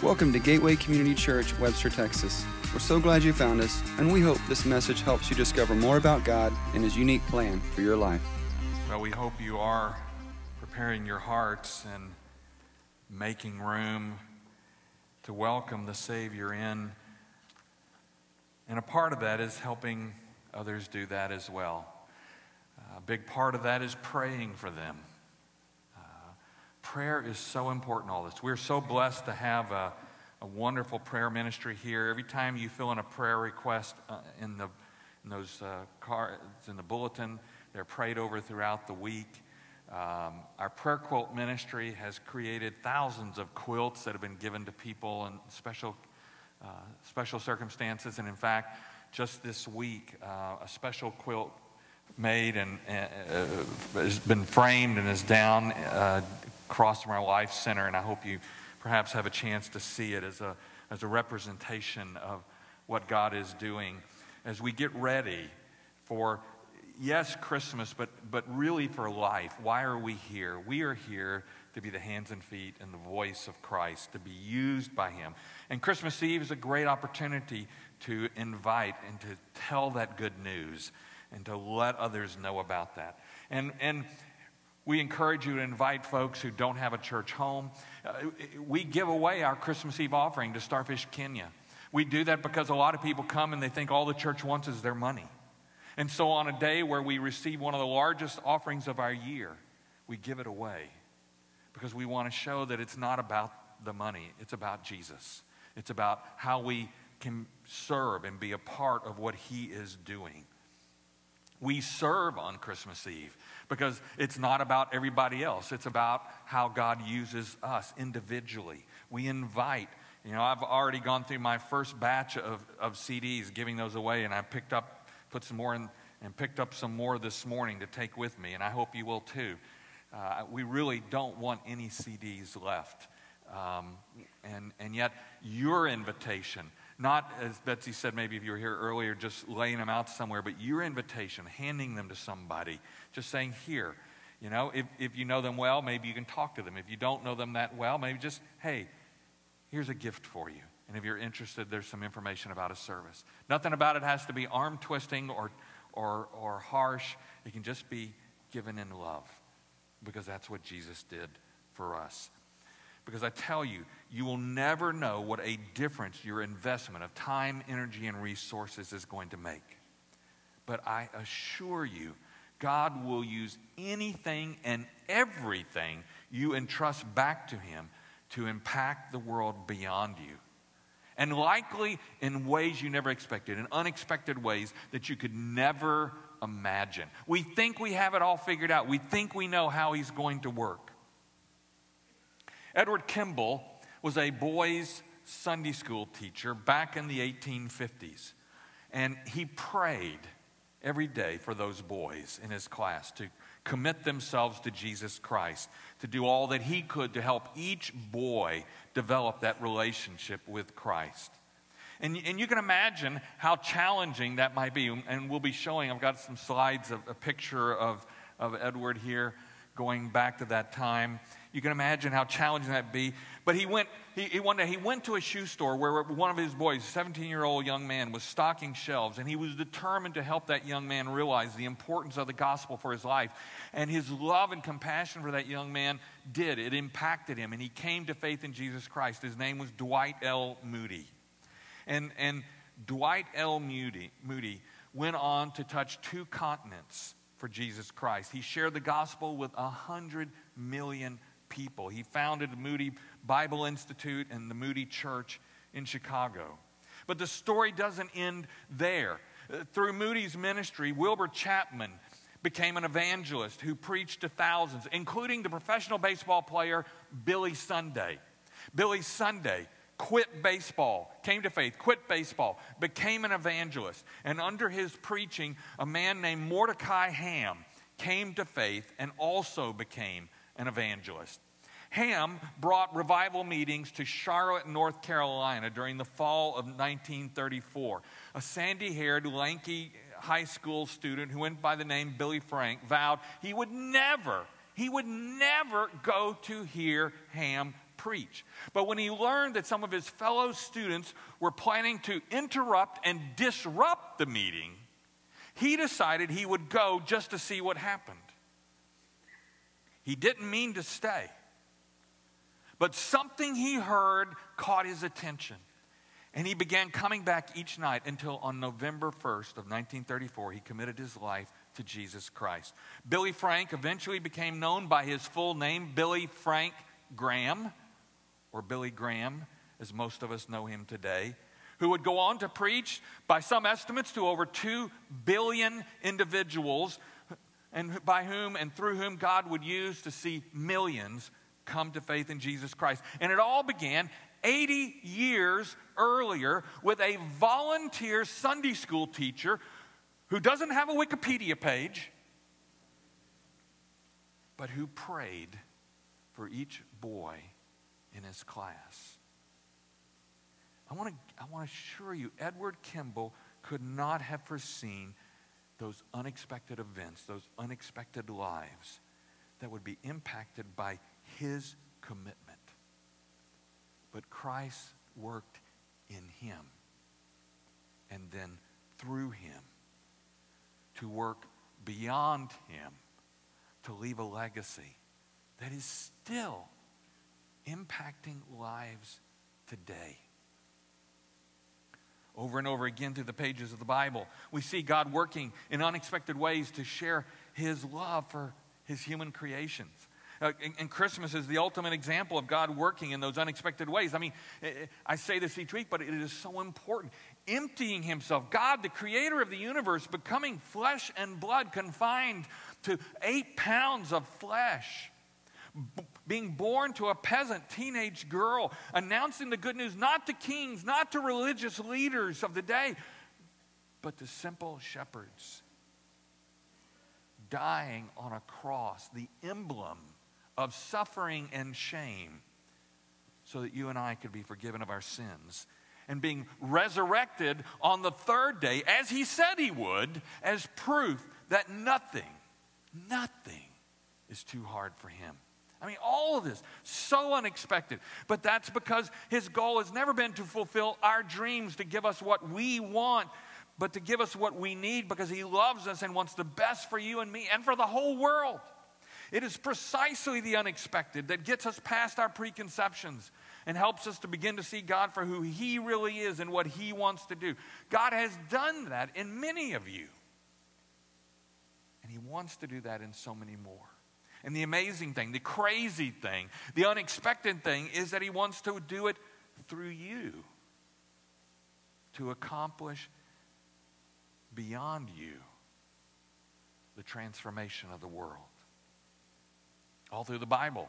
Welcome to Gateway Community Church, Webster, Texas. We're so glad you found us, and we hope this message helps you discover more about God and His unique plan for your life. Well, we hope you are preparing your hearts and making room to welcome the Savior in. And a part of that is helping others do that as well. A big part of that is praying for them. Prayer is so important, all this. We're so blessed to have a, a, wonderful prayer ministry here. Every time you fill in a prayer request uh, in, the, in those uh, cards in the bulletin, they're prayed over throughout the week. Um, our prayer quilt ministry has created thousands of quilts that have been given to people in special, uh, special circumstances. And in fact, just this week, uh, a special quilt made and uh, has been framed and is down uh, across from our Life Center. And I hope you perhaps have a chance to see it as a, as a representation of what God is doing as we get ready for yes, Christmas, but, but really for life. Why are we here? We are here to be the hands and feet and the voice of Christ, to be used by Him. And Christmas Eve is a great opportunity to invite and to tell that good news and to let others know about that. And, and we encourage you to invite folks who don't have a church home. Uh, we give away our Christmas Eve offering to Starfish Kenya. We do that because a lot of people come and they think all the church wants is their money. And so, on a day where we receive one of the largest offerings of our year, we give it away because we want to show that it's not about the money, it's about Jesus. It's about how we can serve and be a part of what He is doing. We serve on Christmas Eve because it's not about everybody else. It's about how God uses us individually. We invite. You know, I've already gone through my first batch of, of CDs, giving those away, and I picked up, put some more in, and picked up some more this morning to take with me, and I hope you will too. Uh, we really don't want any CDs left. Um, and, and yet, your invitation not, as Betsy said, maybe if you were here earlier, just laying them out somewhere, but your invitation, handing them to somebody, just saying, here. You know, if, if you know them well, maybe you can talk to them. If you don't know them that well, maybe just, hey, here's a gift for you. And if you're interested, there's some information about a service. Nothing about it has to be arm twisting or, or, or harsh. It can just be given in love because that's what Jesus did for us. Because I tell you, you will never know what a difference your investment of time, energy, and resources is going to make. But I assure you, God will use anything and everything you entrust back to Him to impact the world beyond you. And likely in ways you never expected, in unexpected ways that you could never imagine. We think we have it all figured out, we think we know how He's going to work. Edward Kimball was a boys' Sunday school teacher back in the 1850s. And he prayed every day for those boys in his class to commit themselves to Jesus Christ, to do all that he could to help each boy develop that relationship with Christ. And, and you can imagine how challenging that might be. And we'll be showing, I've got some slides of a picture of, of Edward here going back to that time. You can imagine how challenging that'd be. But he went, he, he, one day, he went to a shoe store where one of his boys, a 17 year old young man, was stocking shelves. And he was determined to help that young man realize the importance of the gospel for his life. And his love and compassion for that young man did. It impacted him. And he came to faith in Jesus Christ. His name was Dwight L. Moody. And, and Dwight L. Moody, Moody went on to touch two continents for Jesus Christ. He shared the gospel with a hundred million people. He founded the Moody Bible Institute and the Moody Church in Chicago. But the story doesn't end there. Uh, through Moody's ministry, Wilbur Chapman became an evangelist who preached to thousands, including the professional baseball player Billy Sunday. Billy Sunday quit baseball, came to faith, quit baseball, became an evangelist. And under his preaching, a man named Mordecai Ham came to faith and also became an evangelist. Ham brought revival meetings to Charlotte, North Carolina during the fall of 1934. A sandy haired, lanky high school student who went by the name Billy Frank vowed he would never, he would never go to hear Ham preach. But when he learned that some of his fellow students were planning to interrupt and disrupt the meeting, he decided he would go just to see what happened. He didn't mean to stay, but something he heard caught his attention. And he began coming back each night until on November 1st of 1934, he committed his life to Jesus Christ. Billy Frank eventually became known by his full name, Billy Frank Graham, or Billy Graham, as most of us know him today, who would go on to preach, by some estimates, to over 2 billion individuals, and by whom and through whom God would use to see millions come to faith in Jesus Christ. And it all began 80 years earlier with a volunteer Sunday school teacher who doesn't have a Wikipedia page, but who prayed for each boy in his class. I want to I want to assure you, Edward Kimball could not have foreseen those unexpected events, those unexpected lives that would be impacted by his commitment. But Christ worked in him and then through him to work beyond him to leave a legacy that is still impacting lives today. Over and over again through the pages of the Bible, we see God working in unexpected ways to share his love for his human creations. Uh, and, and, Christmas is the ultimate example of God working in those unexpected ways. I mean, I say this each week, but it is so important. Emptying himself, God, the creator of the universe, becoming flesh and blood, confined to eight pounds of flesh, B- being born to a peasant teenage girl, announcing the good news not to kings, not to religious leaders of the day, but to simple shepherds. Dying on a cross, the emblem of suffering and shame so that you and I could be forgiven of our sins. And being resurrected on the third day, as he said he would, as proof that nothing, nothing is too hard for him. I mean, all of this, so unexpected. But that's because his goal has never been to fulfill our dreams, to give us what we want, but to give us what we need because he loves us and wants the best for you and me and for the whole world. It is precisely the unexpected that gets us past our preconceptions and helps us to begin to see God for who He really is and what He wants to do. God has done that in many of you. And He wants to do that in so many more. And the amazing thing, the crazy thing, the unexpected thing is that He wants to do it through you to accomplish beyond you the transformation of the world. All through the Bible,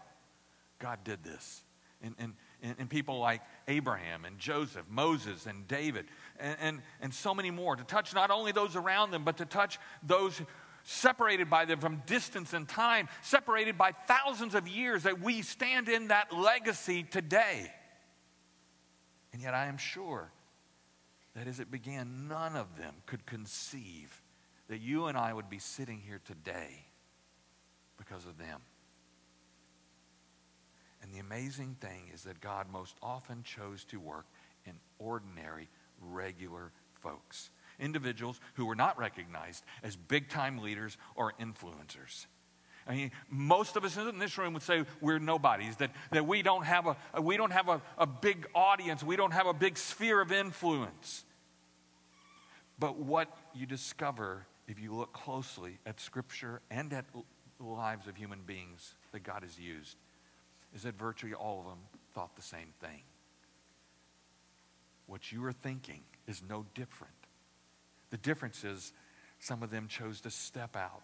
God did this. And, and, and people like Abraham and Joseph, Moses and David, and, and, and so many more, to touch not only those around them, but to touch those separated by them from distance and time, separated by thousands of years, that we stand in that legacy today. And yet, I am sure that as it began, none of them could conceive that you and I would be sitting here today because of them. And the amazing thing is that God most often chose to work in ordinary, regular folks. Individuals who were not recognized as big time leaders or influencers. I mean, most of us in this room would say we're nobodies, that, that we don't have, a, we don't have a, a big audience, we don't have a big sphere of influence. But what you discover if you look closely at Scripture and at the lives of human beings that God has used is that virtually all of them thought the same thing. What you are thinking is no different. The difference is some of them chose to step out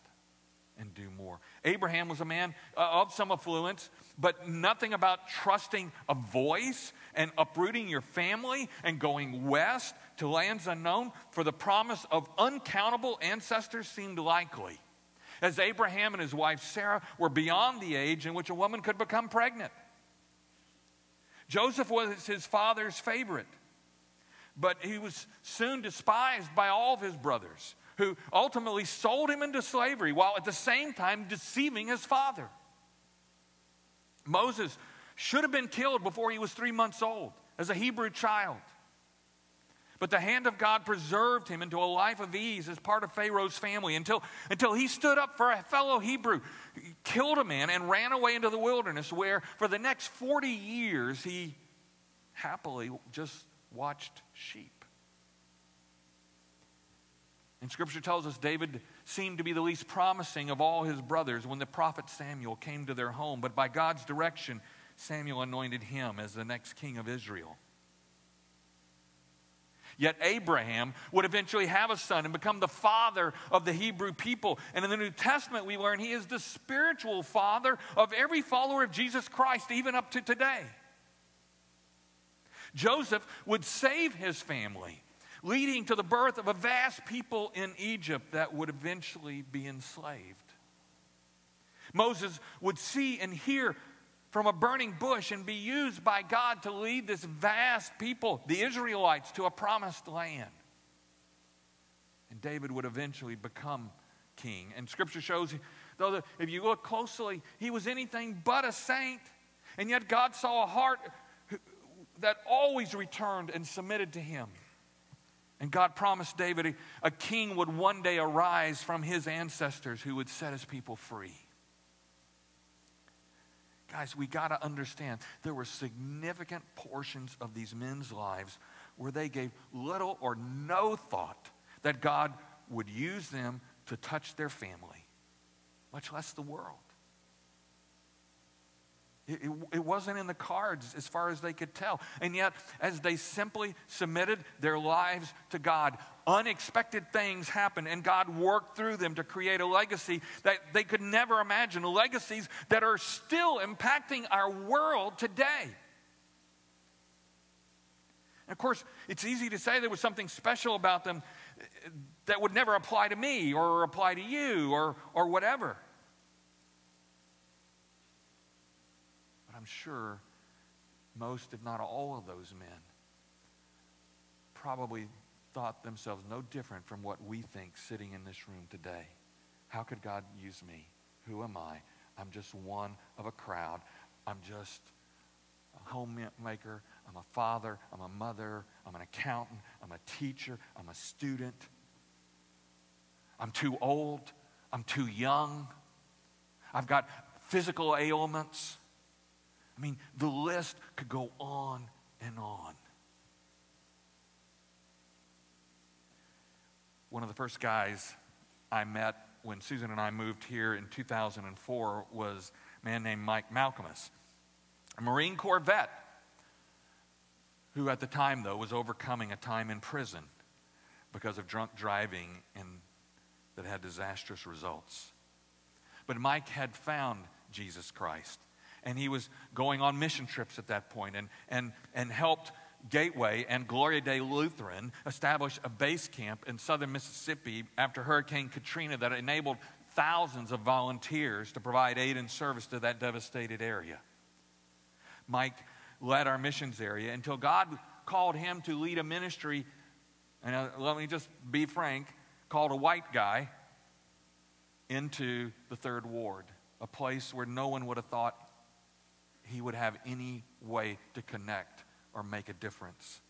and do more. Abraham was a man uh, of some affluence, but nothing about trusting a voice and uprooting your family and going west to lands unknown for the promise of uncountable ancestors seemed likely as Abraham and his wife Sarah were beyond the age in which a woman could become pregnant. Joseph was his father's favorite, but he was soon despised by all of his brothers, who ultimately sold him into slavery while at the same time deceiving his father. Moses should have been killed before he was three months old as a Hebrew child. But the hand of God preserved him into a life of ease as part of Pharaoh's family until, until he stood up for a fellow Hebrew, killed a man, and ran away into the wilderness, where for the next 40 years he happily just watched sheep. And scripture tells us David seemed to be the least promising of all his brothers when the prophet Samuel came to their home. But by God's direction, Samuel anointed him as the next king of Israel. Yet Abraham would eventually have a son and become the father of the Hebrew people. And in the New Testament, we learn he is the spiritual father of every follower of Jesus Christ, even up to today. Joseph would save his family, leading to the birth of a vast people in Egypt that would eventually be enslaved. Moses would see and hear from a burning bush and be used by God to lead this vast people, the Israelites, to a promised land. And David would eventually become king. And scripture shows, though, that if you look closely, he was anything but a saint. And yet God saw a heart that always returned and submitted to him. And God promised David a, king would one day arise from his ancestors who would set his people free. Guys, we got to understand there were significant portions of these men's lives where they gave little or no thought that God would use them to touch their family, much less the world. It, it, wasn't in the cards as far as they could tell. And yet, as they simply submitted their lives to God, unexpected things happened, and God worked through them to create a legacy that they could never imagine, legacies that are still impacting our world today. And of course, it's easy to say there was something special about them that would never apply to me or apply to you or, or whatever. I'm sure most, if not all, of those men probably thought themselves no different from what we think sitting in this room today. How could God use me? Who am I? I'm just one of a crowd. I'm just a homemaker. I'm a father. I'm a mother. I'm an accountant. I'm a teacher. I'm a student. I'm too old. I'm too young. I've got physical ailments. I mean, the list could go on and on. One of the first guys I met when Susan and I moved here in 2004 was a man named Mike Malcolmus, a Marine Corps vet who at the time, though, was overcoming a time in prison because of drunk driving and that had disastrous results. But Mike had found Jesus Christ and he was going on mission trips at that point and, and, and helped Gateway and Gloria Dei Lutheran establish a base camp in southern Mississippi after Hurricane Katrina that enabled thousands of volunteers to provide aid and service to that devastated area. Mike led our missions area until God called him to lead a ministry, and uh, let me just be frank, called a white guy into the third ward, a place where no one would have thought he would have any way to connect or make a difference.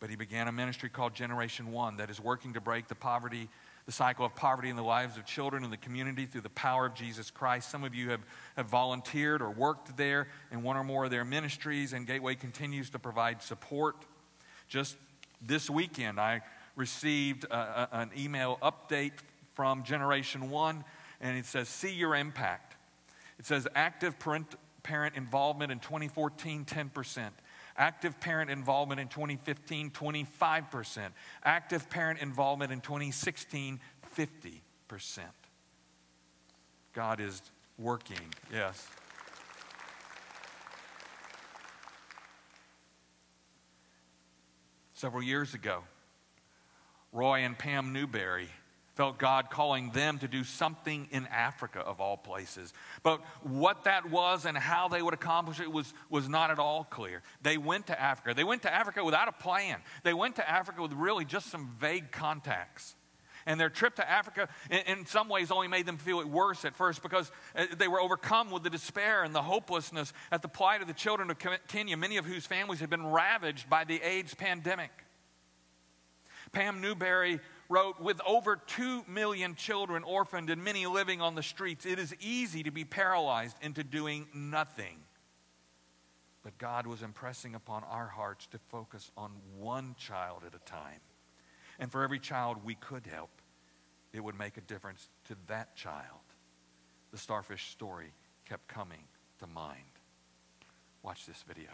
But he began a ministry called Generation One that is working to break the poverty, the cycle of poverty in the lives of children in the community through the power of Jesus Christ. Some of you have, have volunteered or worked there in one or more of their ministries, and Gateway continues to provide support. Just this weekend, I received a, a, an email update from Generation One, and it says, See your impact. It says active parent, parent involvement in 2014, 10%. Active parent involvement in 2015, 25%. Active parent involvement in 2016, 50%. God is working, yes. Several years ago, Roy and Pam Newberry felt God calling them to do something in Africa, of all places. But what that was and how they would accomplish it was, was not at all clear. They went to Africa. They went to Africa without a plan, they went to Africa with really just some vague contacts. And their trip to Africa, in, some ways, only made them feel it worse at first because uh, they were overcome with the despair and the hopelessness at the plight of the children of Kenya, many of whose families had been ravaged by the AIDS pandemic. Pam Newberry wrote With over 2 million children orphaned and many living on the streets, it is easy to be paralyzed into doing nothing. But God was impressing upon our hearts to focus on one child at a time. And for every child we could help, it would make a difference to that child. The starfish story kept coming to mind. Watch this video.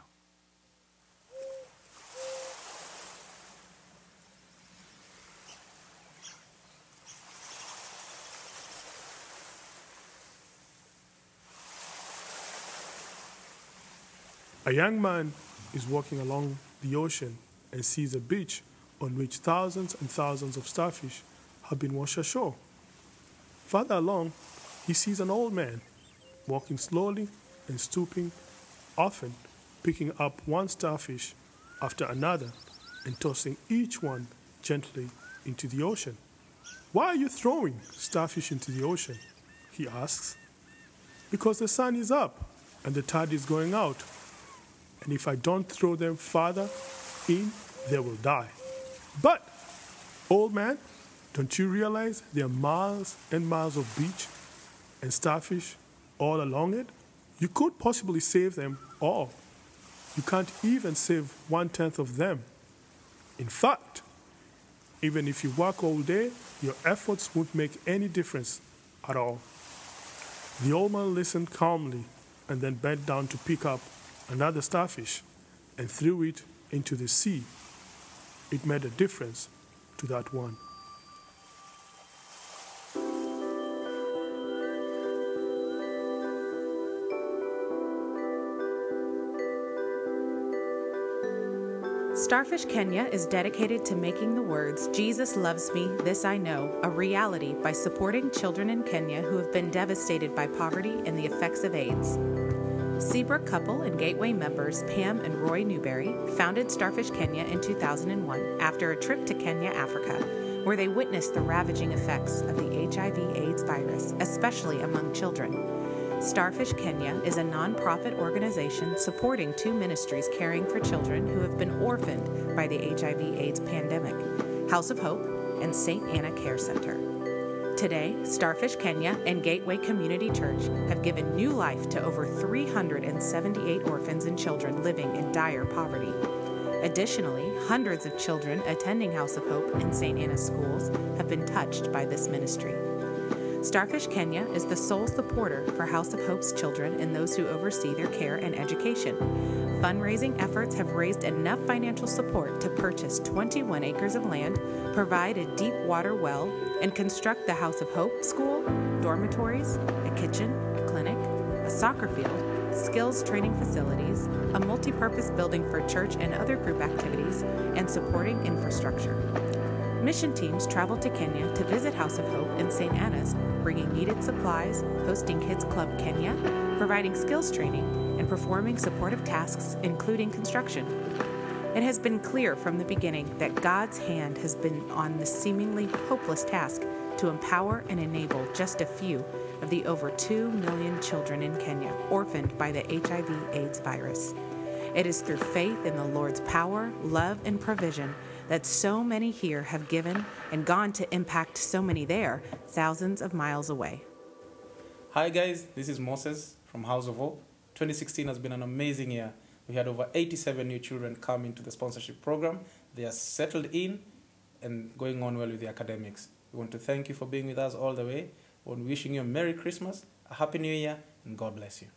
A young man is walking along the ocean and sees a beach on which thousands and thousands of starfish have been washed ashore. Farther along, he sees an old man walking slowly and stooping, often picking up one starfish after another and tossing each one gently into the ocean. Why are you throwing starfish into the ocean? He asks. Because the sun is up and the tide is going out, and if I don't throw them farther in, they will die. But, old man, don't you realize there are miles and miles of beach and starfish all along it? You could possibly save them all. You can't even save one tenth of them. In fact, even if you work all day, your efforts won't make any difference at all. The old man listened calmly and then bent down to pick up another starfish and threw it into the sea, it made a difference to that one. Starfish Kenya is dedicated to making the words, Jesus loves me, this I know, a reality by supporting children in Kenya who have been devastated by poverty and the effects of AIDS. Seabrook couple and Gateway members Pam and Roy Newberry founded Starfish Kenya in 2001 after a trip to Kenya, Africa, where they witnessed the ravaging effects of the HIV/AIDS virus, especially among children. Starfish Kenya is a nonprofit organization supporting two ministries caring for children who have been orphaned by the HIV/AIDS pandemic House of Hope and St. Anna Care Center. Today, Starfish Kenya and Gateway Community Church have given new life to over 378 orphans and children living in dire poverty. Additionally, hundreds of children attending House of Hope and St. Anna's schools have been touched by this ministry. Starfish Kenya is the sole supporter for House of Hope's children and those who oversee their care and education. Fundraising efforts have raised enough financial support to purchase 21 acres of land, provide a deep water well, and construct the House of Hope School, dormitories, a kitchen, a clinic, a soccer field, skills training facilities, a multi purpose building for church and other group activities, and supporting infrastructure. Mission teams travel to Kenya to visit House of Hope and St. Anna's, bringing needed supplies, hosting Kids Club Kenya, providing skills training, and performing supportive tasks, including construction. It has been clear from the beginning that God's hand has been on the seemingly hopeless task to empower and enable just a few of the over 2 million children in Kenya orphaned by the HIV AIDS virus. It is through faith in the Lord's power, love, and provision that so many here have given and gone to impact so many there, thousands of miles away. Hi, guys, this is Moses from House of Hope. 2016 has been an amazing year we had over 87 new children come into the sponsorship program. They are settled in and going on well with the academics. We want to thank you for being with us all the way. We're wishing you a Merry Christmas, a Happy New Year, and God bless you.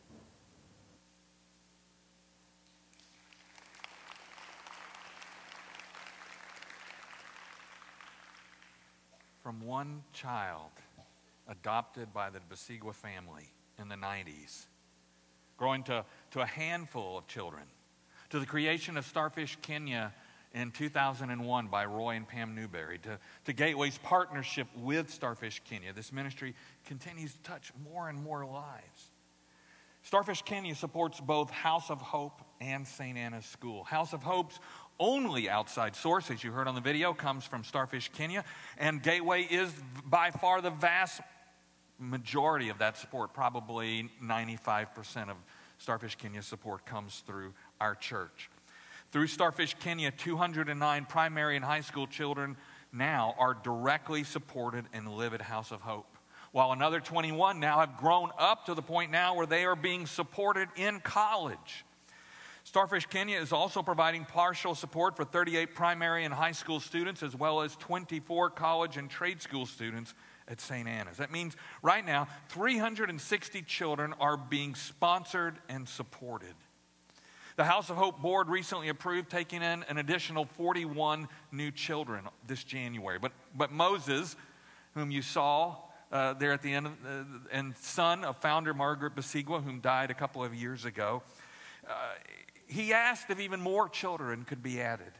From one child adopted by the Basigwa family in the 90s growing to, to a handful of children, to the creation of Starfish Kenya in 2001 by Roy and Pam Newberry, to, to Gateway's partnership with Starfish Kenya. This ministry continues to touch more and more lives. Starfish Kenya supports both House of Hope and St. Anna's School. House of Hope's only outside source, as you heard on the video, comes from Starfish Kenya. And Gateway is by far the vast majority of that support, probably 95% of Starfish Kenya support comes through our church. Through Starfish Kenya, 209 primary and high school children now are directly supported and live at House of Hope, while another 21 now have grown up to the point now where they are being supported in college. Starfish Kenya is also providing partial support for 38 primary and high school students, as well as 24 college and trade school students at St. Anna's. That means right now, 360 children are being sponsored and supported. The House of Hope board recently approved taking in an additional 41 new children this January. But, but Moses, whom you saw uh, there at the end, of, uh, and son of founder Margaret Basigwa, whom died a couple of years ago, uh, he asked if even more children could be added.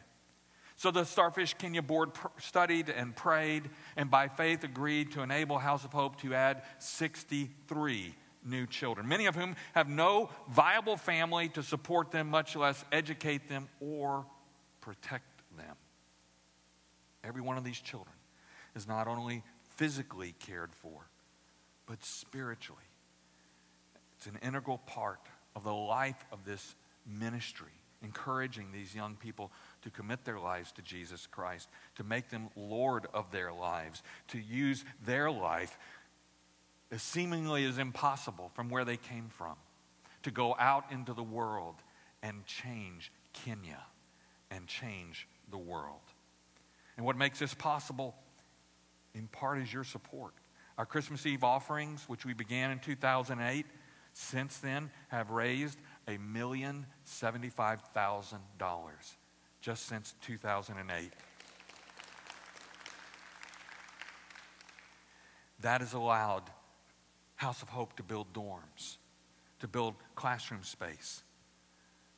So the Starfish Kenya board pr- studied and prayed, and by faith agreed to enable House of Hope to add 63 new children, many of whom have no viable family to support them, much less educate them or protect them. Every one of these children is not only physically cared for, but spiritually. It's an integral part of the life of this ministry, encouraging these young people to commit their lives to Jesus Christ, to make them Lord of their lives, to use their life as seemingly as impossible from where they came from, to go out into the world and change Kenya and change the world. And what makes this possible, in part, is your support. Our Christmas Eve offerings, which we began in 2008, since then have raised a million seventy-five thousand dollars just since 2008. That has allowed House of Hope to build dorms, to build classroom space,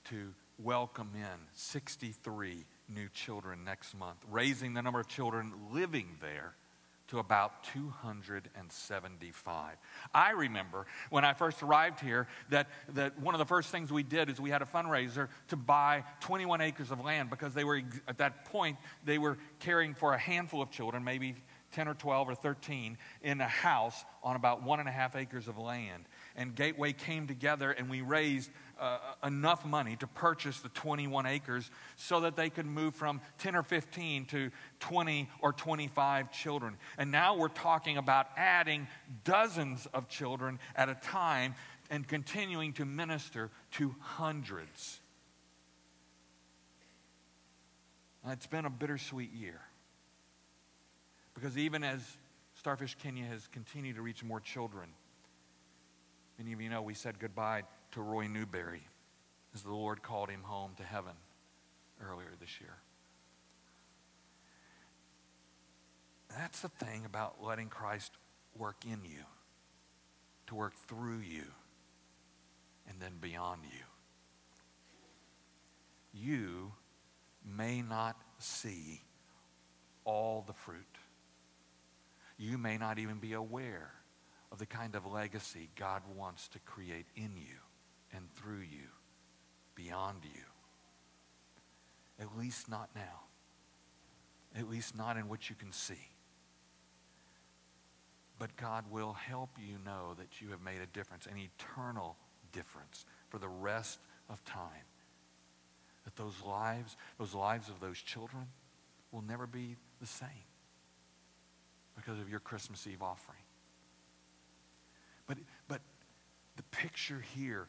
to welcome in 63 new children next month, raising the number of children living there to about 275. I remember when I first arrived here that, that one of the first things we did is we had a fundraiser to buy 21 acres of land because they were, at that point, they were caring for a handful of children, maybe 10 or 12 or 13, in a house on about one and a half acres of land. And Gateway came together and we raised uh, enough money to purchase the 21 acres so that they could move from 10 or 15 to 20 or 25 children. And now we're talking about adding dozens of children at a time and continuing to minister to hundreds. It's been a bittersweet year. Because even as Starfish Kenya has continued to reach more children, many of you know we said goodbye to Roy Newberry as the Lord called him home to heaven earlier this year. That's the thing about letting Christ work in you, to work through you, and then beyond you. You may not see all the fruit. You may not even be aware of the kind of legacy God wants to create in you and through you, beyond you. At least not now. At least not in what you can see. But God will help you know that you have made a difference, an eternal difference for the rest of time. That those lives, those lives of those children, will never be the same because of your Christmas Eve offering. But, but the picture here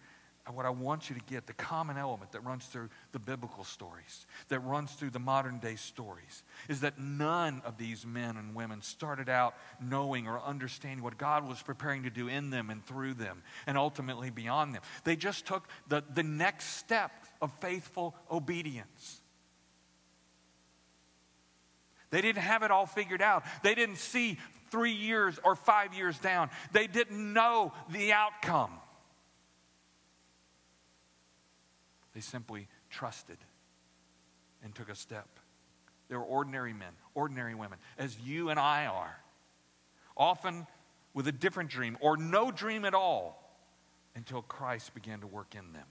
what I want you to get, the common element that runs through the biblical stories, that runs through the modern day stories, is that none of these men and women started out knowing or understanding what God was preparing to do in them and through them and ultimately beyond them. They just took the, the next step of faithful obedience. They didn't have it all figured out. They didn't see three years or five years down. They didn't know the outcome. They simply trusted and took a step. They were ordinary men, ordinary women, as you and I are, often with a different dream or no dream at all until Christ began to work in them.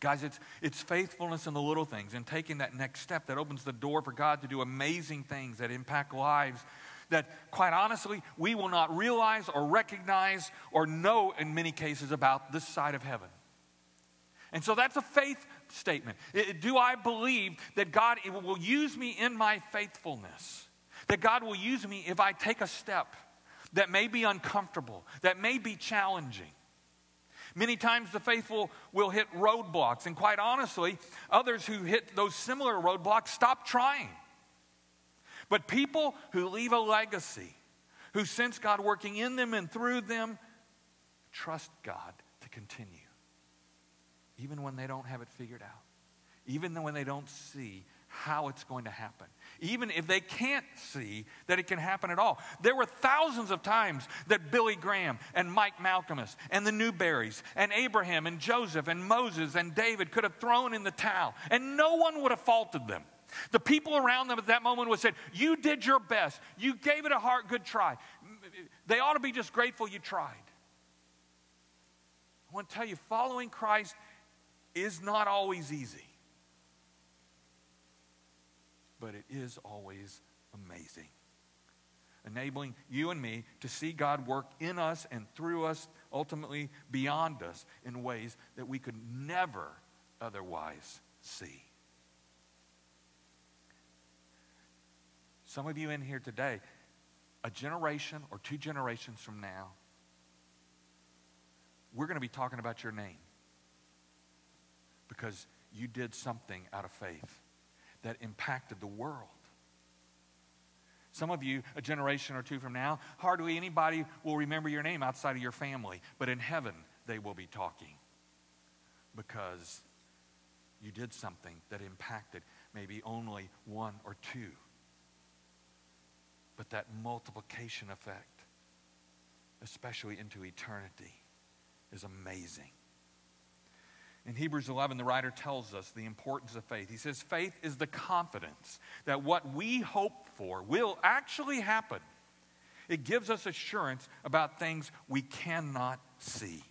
Guys, it's, it's faithfulness in the little things and taking that next step that opens the door for God to do amazing things that impact lives that, quite honestly, we will not realize or recognize or know in many cases about this side of heaven. And so that's a faith statement. Do I believe that God will use me in my faithfulness? That God will use me if I take a step that may be uncomfortable, that may be challenging. Many times the faithful will hit roadblocks, and quite honestly, others who hit those similar roadblocks stop trying. But people who leave a legacy, who sense God working in them and through them, trust God to continue. Even when they don't have it figured out, even when they don't see how it's going to happen, even if they can't see that it can happen at all. There were thousands of times that Billy Graham and Mike Malcolmus and the Newberries and Abraham and Joseph and Moses and David could have thrown in the towel, and no one would have faulted them. The people around them at that moment would have said, You did your best. You gave it a heart good try. They ought to be just grateful you tried. I want to tell you, following Christ is not always easy but it is always amazing. Enabling you and me to see God work in us and through us, ultimately beyond us, in ways that we could never otherwise see. Some of you in here today, a generation or two generations from now, we're going to be talking about your name because you did something out of faith that impacted the world. Some of you, a generation or two from now, hardly anybody will remember your name outside of your family, but in heaven they will be talking because you did something that impacted maybe only one or two. But that multiplication effect, especially into eternity, is amazing. In Hebrews 11, the writer tells us the importance of faith. He says, Faith is the confidence that what we hope for will actually happen. It gives us assurance about things we cannot see.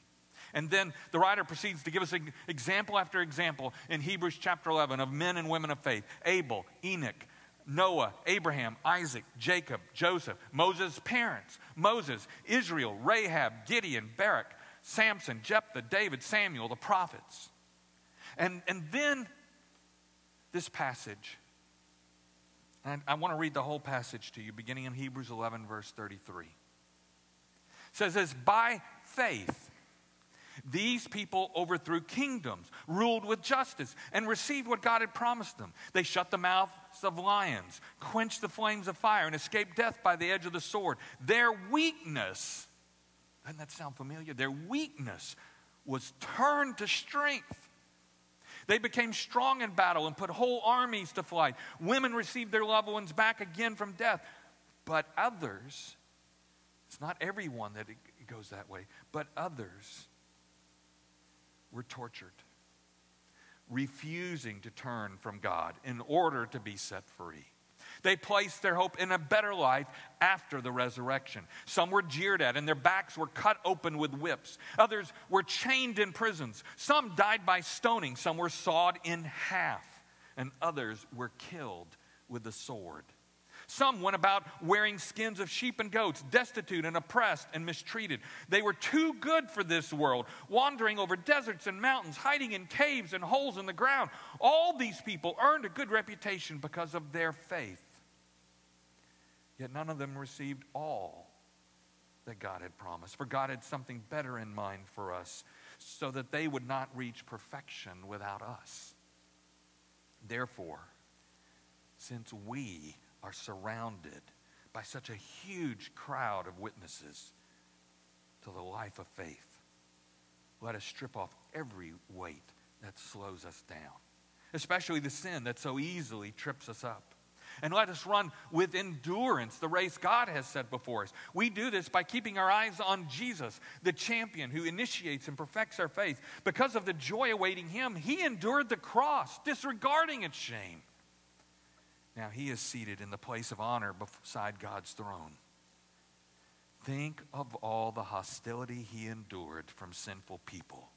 And then the writer proceeds to give us example after example in Hebrews chapter 11 of men and women of faith Abel, Enoch, Noah, Abraham, Isaac, Jacob, Joseph, Moses' parents, Moses, Israel, Rahab, Gideon, Barak, Samson, Jephthah, David, Samuel, the prophets. And, and then this passage. And I want to read the whole passage to you, beginning in Hebrews 11, verse 33. It says this By faith, these people overthrew kingdoms, ruled with justice, and received what God had promised them. They shut the mouths of lions, quenched the flames of fire, and escaped death by the edge of the sword. Their weakness doesn't that sound familiar? Their weakness was turned to strength. They became strong in battle and put whole armies to flight. Women received their loved ones back again from death. But others, it's not everyone that it goes that way, but others were tortured, refusing to turn from God in order to be set free. They placed their hope in a better life after the resurrection. Some were jeered at, and their backs were cut open with whips. Others were chained in prisons. Some died by stoning. Some were sawed in half. And others were killed with the sword. Some went about wearing skins of sheep and goats, destitute and oppressed and mistreated. They were too good for this world, wandering over deserts and mountains, hiding in caves and holes in the ground. All these people earned a good reputation because of their faith. Yet none of them received all that God had promised. For God had something better in mind for us, so that they would not reach perfection without us. Therefore, since we are surrounded by such a huge crowd of witnesses to the life of faith, let us strip off every weight that slows us down, especially the sin that so easily trips us up and let us run with endurance the race God has set before us. We do this by keeping our eyes on Jesus, the champion who initiates and perfects our faith. Because of the joy awaiting him, he endured the cross, disregarding its shame. Now he is seated in the place of honor beside God's throne. Think of all the hostility he endured from sinful people.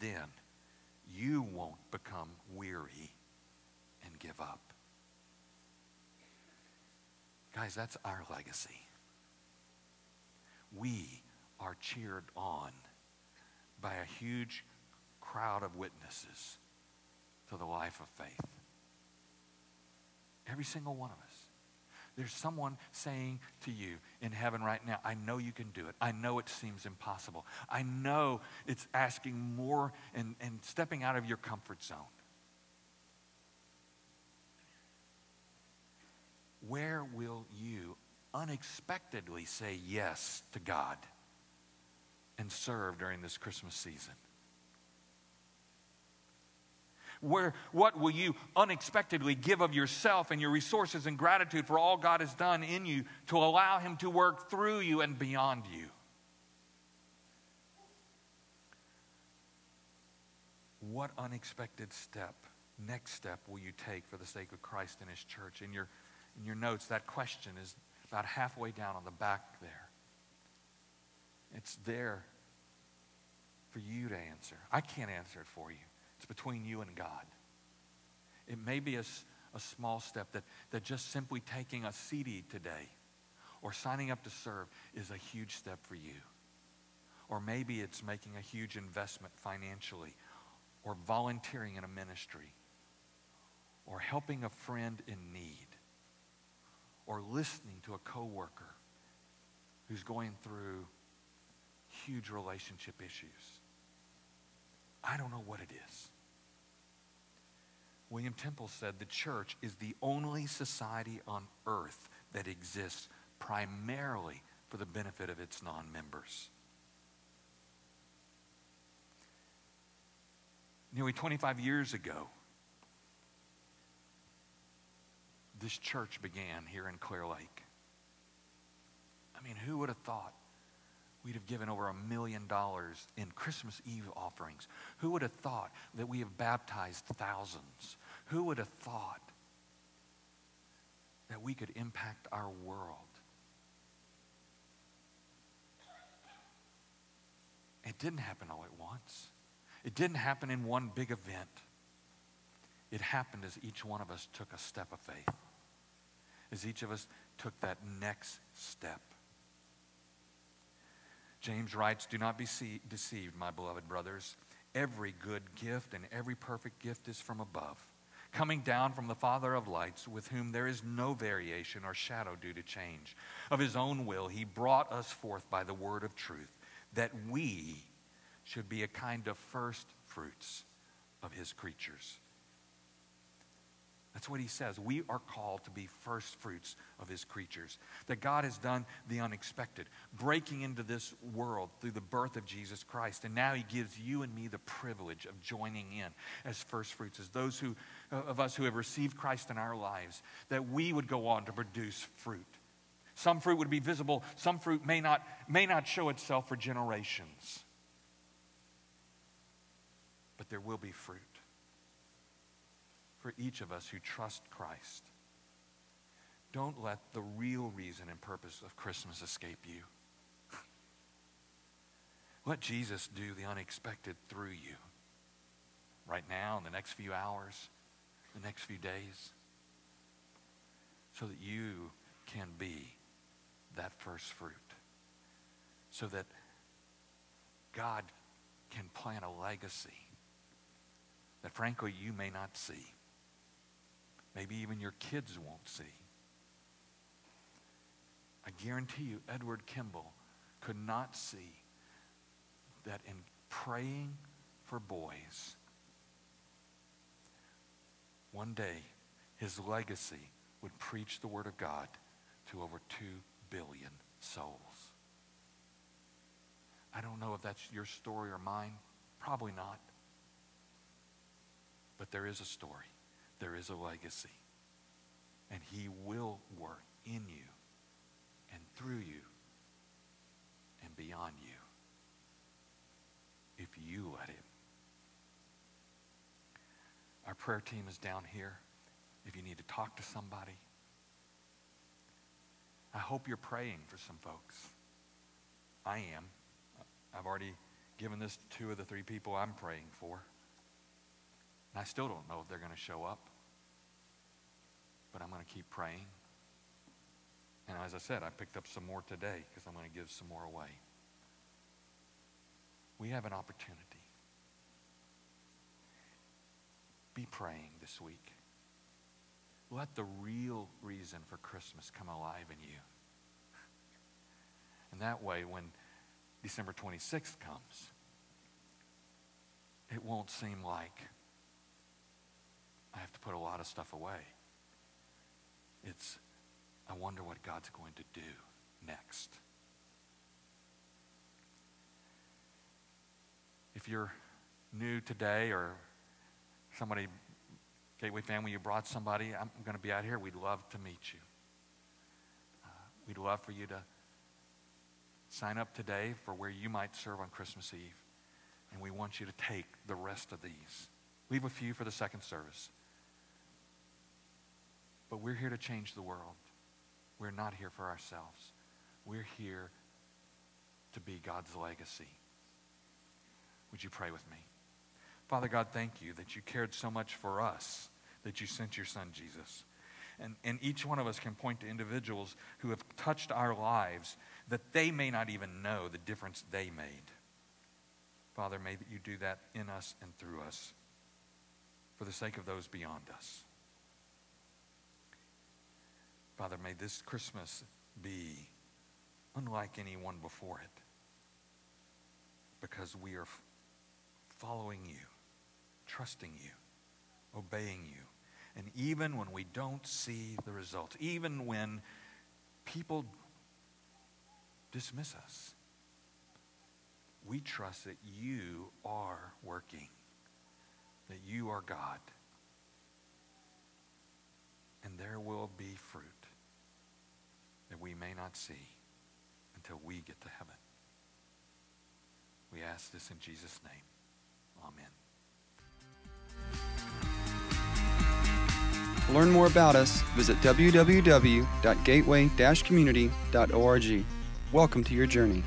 Then you won't become weary and give up. Guys, that's our legacy. We are cheered on by a huge crowd of witnesses to the life of faith. Every single one of us. There's someone saying to you in heaven right now, I know you can do it. I know it seems impossible. I know it's asking more and, and stepping out of your comfort zone. Where will unexpectedly say yes to God and serve during this Christmas season? Where, what will you unexpectedly give of yourself and your resources and gratitude for all God has done in you to allow Him to work through you and beyond you? What unexpected step, next step, will you take for the sake of Christ and His church? In your, in your notes, that question is about halfway down on the back there. It's there for you to answer. I can't answer it for you. It's between you and God. It may be a, a small step that, that just simply taking a CD today or signing up to serve is a huge step for you. Or maybe it's making a huge investment financially or volunteering in a ministry or helping a friend in need or listening to a coworker who's going through huge relationship issues. I don't know what it is. William Temple said the church is the only society on earth that exists primarily for the benefit of its non members. Nearly 25 years ago, this church began here in Clear Lake. I mean, who would have thought we'd have given over a million dollars in Christmas Eve offerings. Who would have thought that we have baptized thousands? Who would have thought that we could impact our world? It didn't happen all at once. It didn't happen in one big event. It happened as each one of us took a step of faith, as each of us took that next step. James writes, Do not be deceived, my beloved brothers. Every good gift and every perfect gift is from above, coming down from the Father of lights, with whom there is no variation or shadow due to change. Of his own will, he brought us forth by the word of truth, that we should be a kind of first fruits of his creatures. That's what he says. We are called to be first fruits of his creatures. That God has done the unexpected, breaking into this world through the birth of Jesus Christ. And now he gives you and me the privilege of joining in as first fruits, as those who, uh, of us who have received Christ in our lives, that we would go on to produce fruit. Some fruit would be visible, some fruit may not, may not show itself for generations. But there will be fruit for each of us who trust Christ. Don't let the real reason and purpose of Christmas escape you. Let Jesus do the unexpected through you right now, in the next few hours, the next few days, so that you can be that first fruit. So that God can plant a legacy that, frankly, you may not see maybe even your kids won't see. I guarantee you, Edward Kimball could not see that in praying for boys, one day his legacy would preach the Word of God to over 2 billion souls. I don't know if that's your story or mine. Probably not. But there is a story there is a legacy. And He will work in you and through you and beyond you if you let Him. Our prayer team is down here if you need to talk to somebody. I hope you're praying for some folks. I am. I've already given this to two of the three people I'm praying for. And I still don't know if they're going to show up, but I'm going to keep praying. And as I said, I picked up some more today because I'm going to give some more away. We have an opportunity. Be praying this week. Let the real reason for Christmas come alive in you. And that way, when December 26th comes, it won't seem like I have to put a lot of stuff away. It's, I wonder what God's going to do next. If you're new today or somebody, Gateway family, you brought somebody, I'm going to be out here. We'd love to meet you. Uh, we'd love for you to sign up today for where you might serve on Christmas Eve. And we want you to take the rest of these. Leave a few for the second service. But we're here to change the world. We're not here for ourselves. We're here to be God's legacy. Would you pray with me? Father God, thank you that you cared so much for us that you sent your son Jesus. And, and each one of us can point to individuals who have touched our lives that they may not even know the difference they made. Father, may that you do that in us and through us for the sake of those beyond us. Father, may this Christmas be unlike any one before it because we are following you, trusting you, obeying you. And even when we don't see the results, even when people dismiss us, we trust that you are working, that you are God, and there will be fruit that we may not see until we get to heaven. We ask this in Jesus' name. Amen. To learn more about us, visit www.gateway-community.org. Welcome to your journey.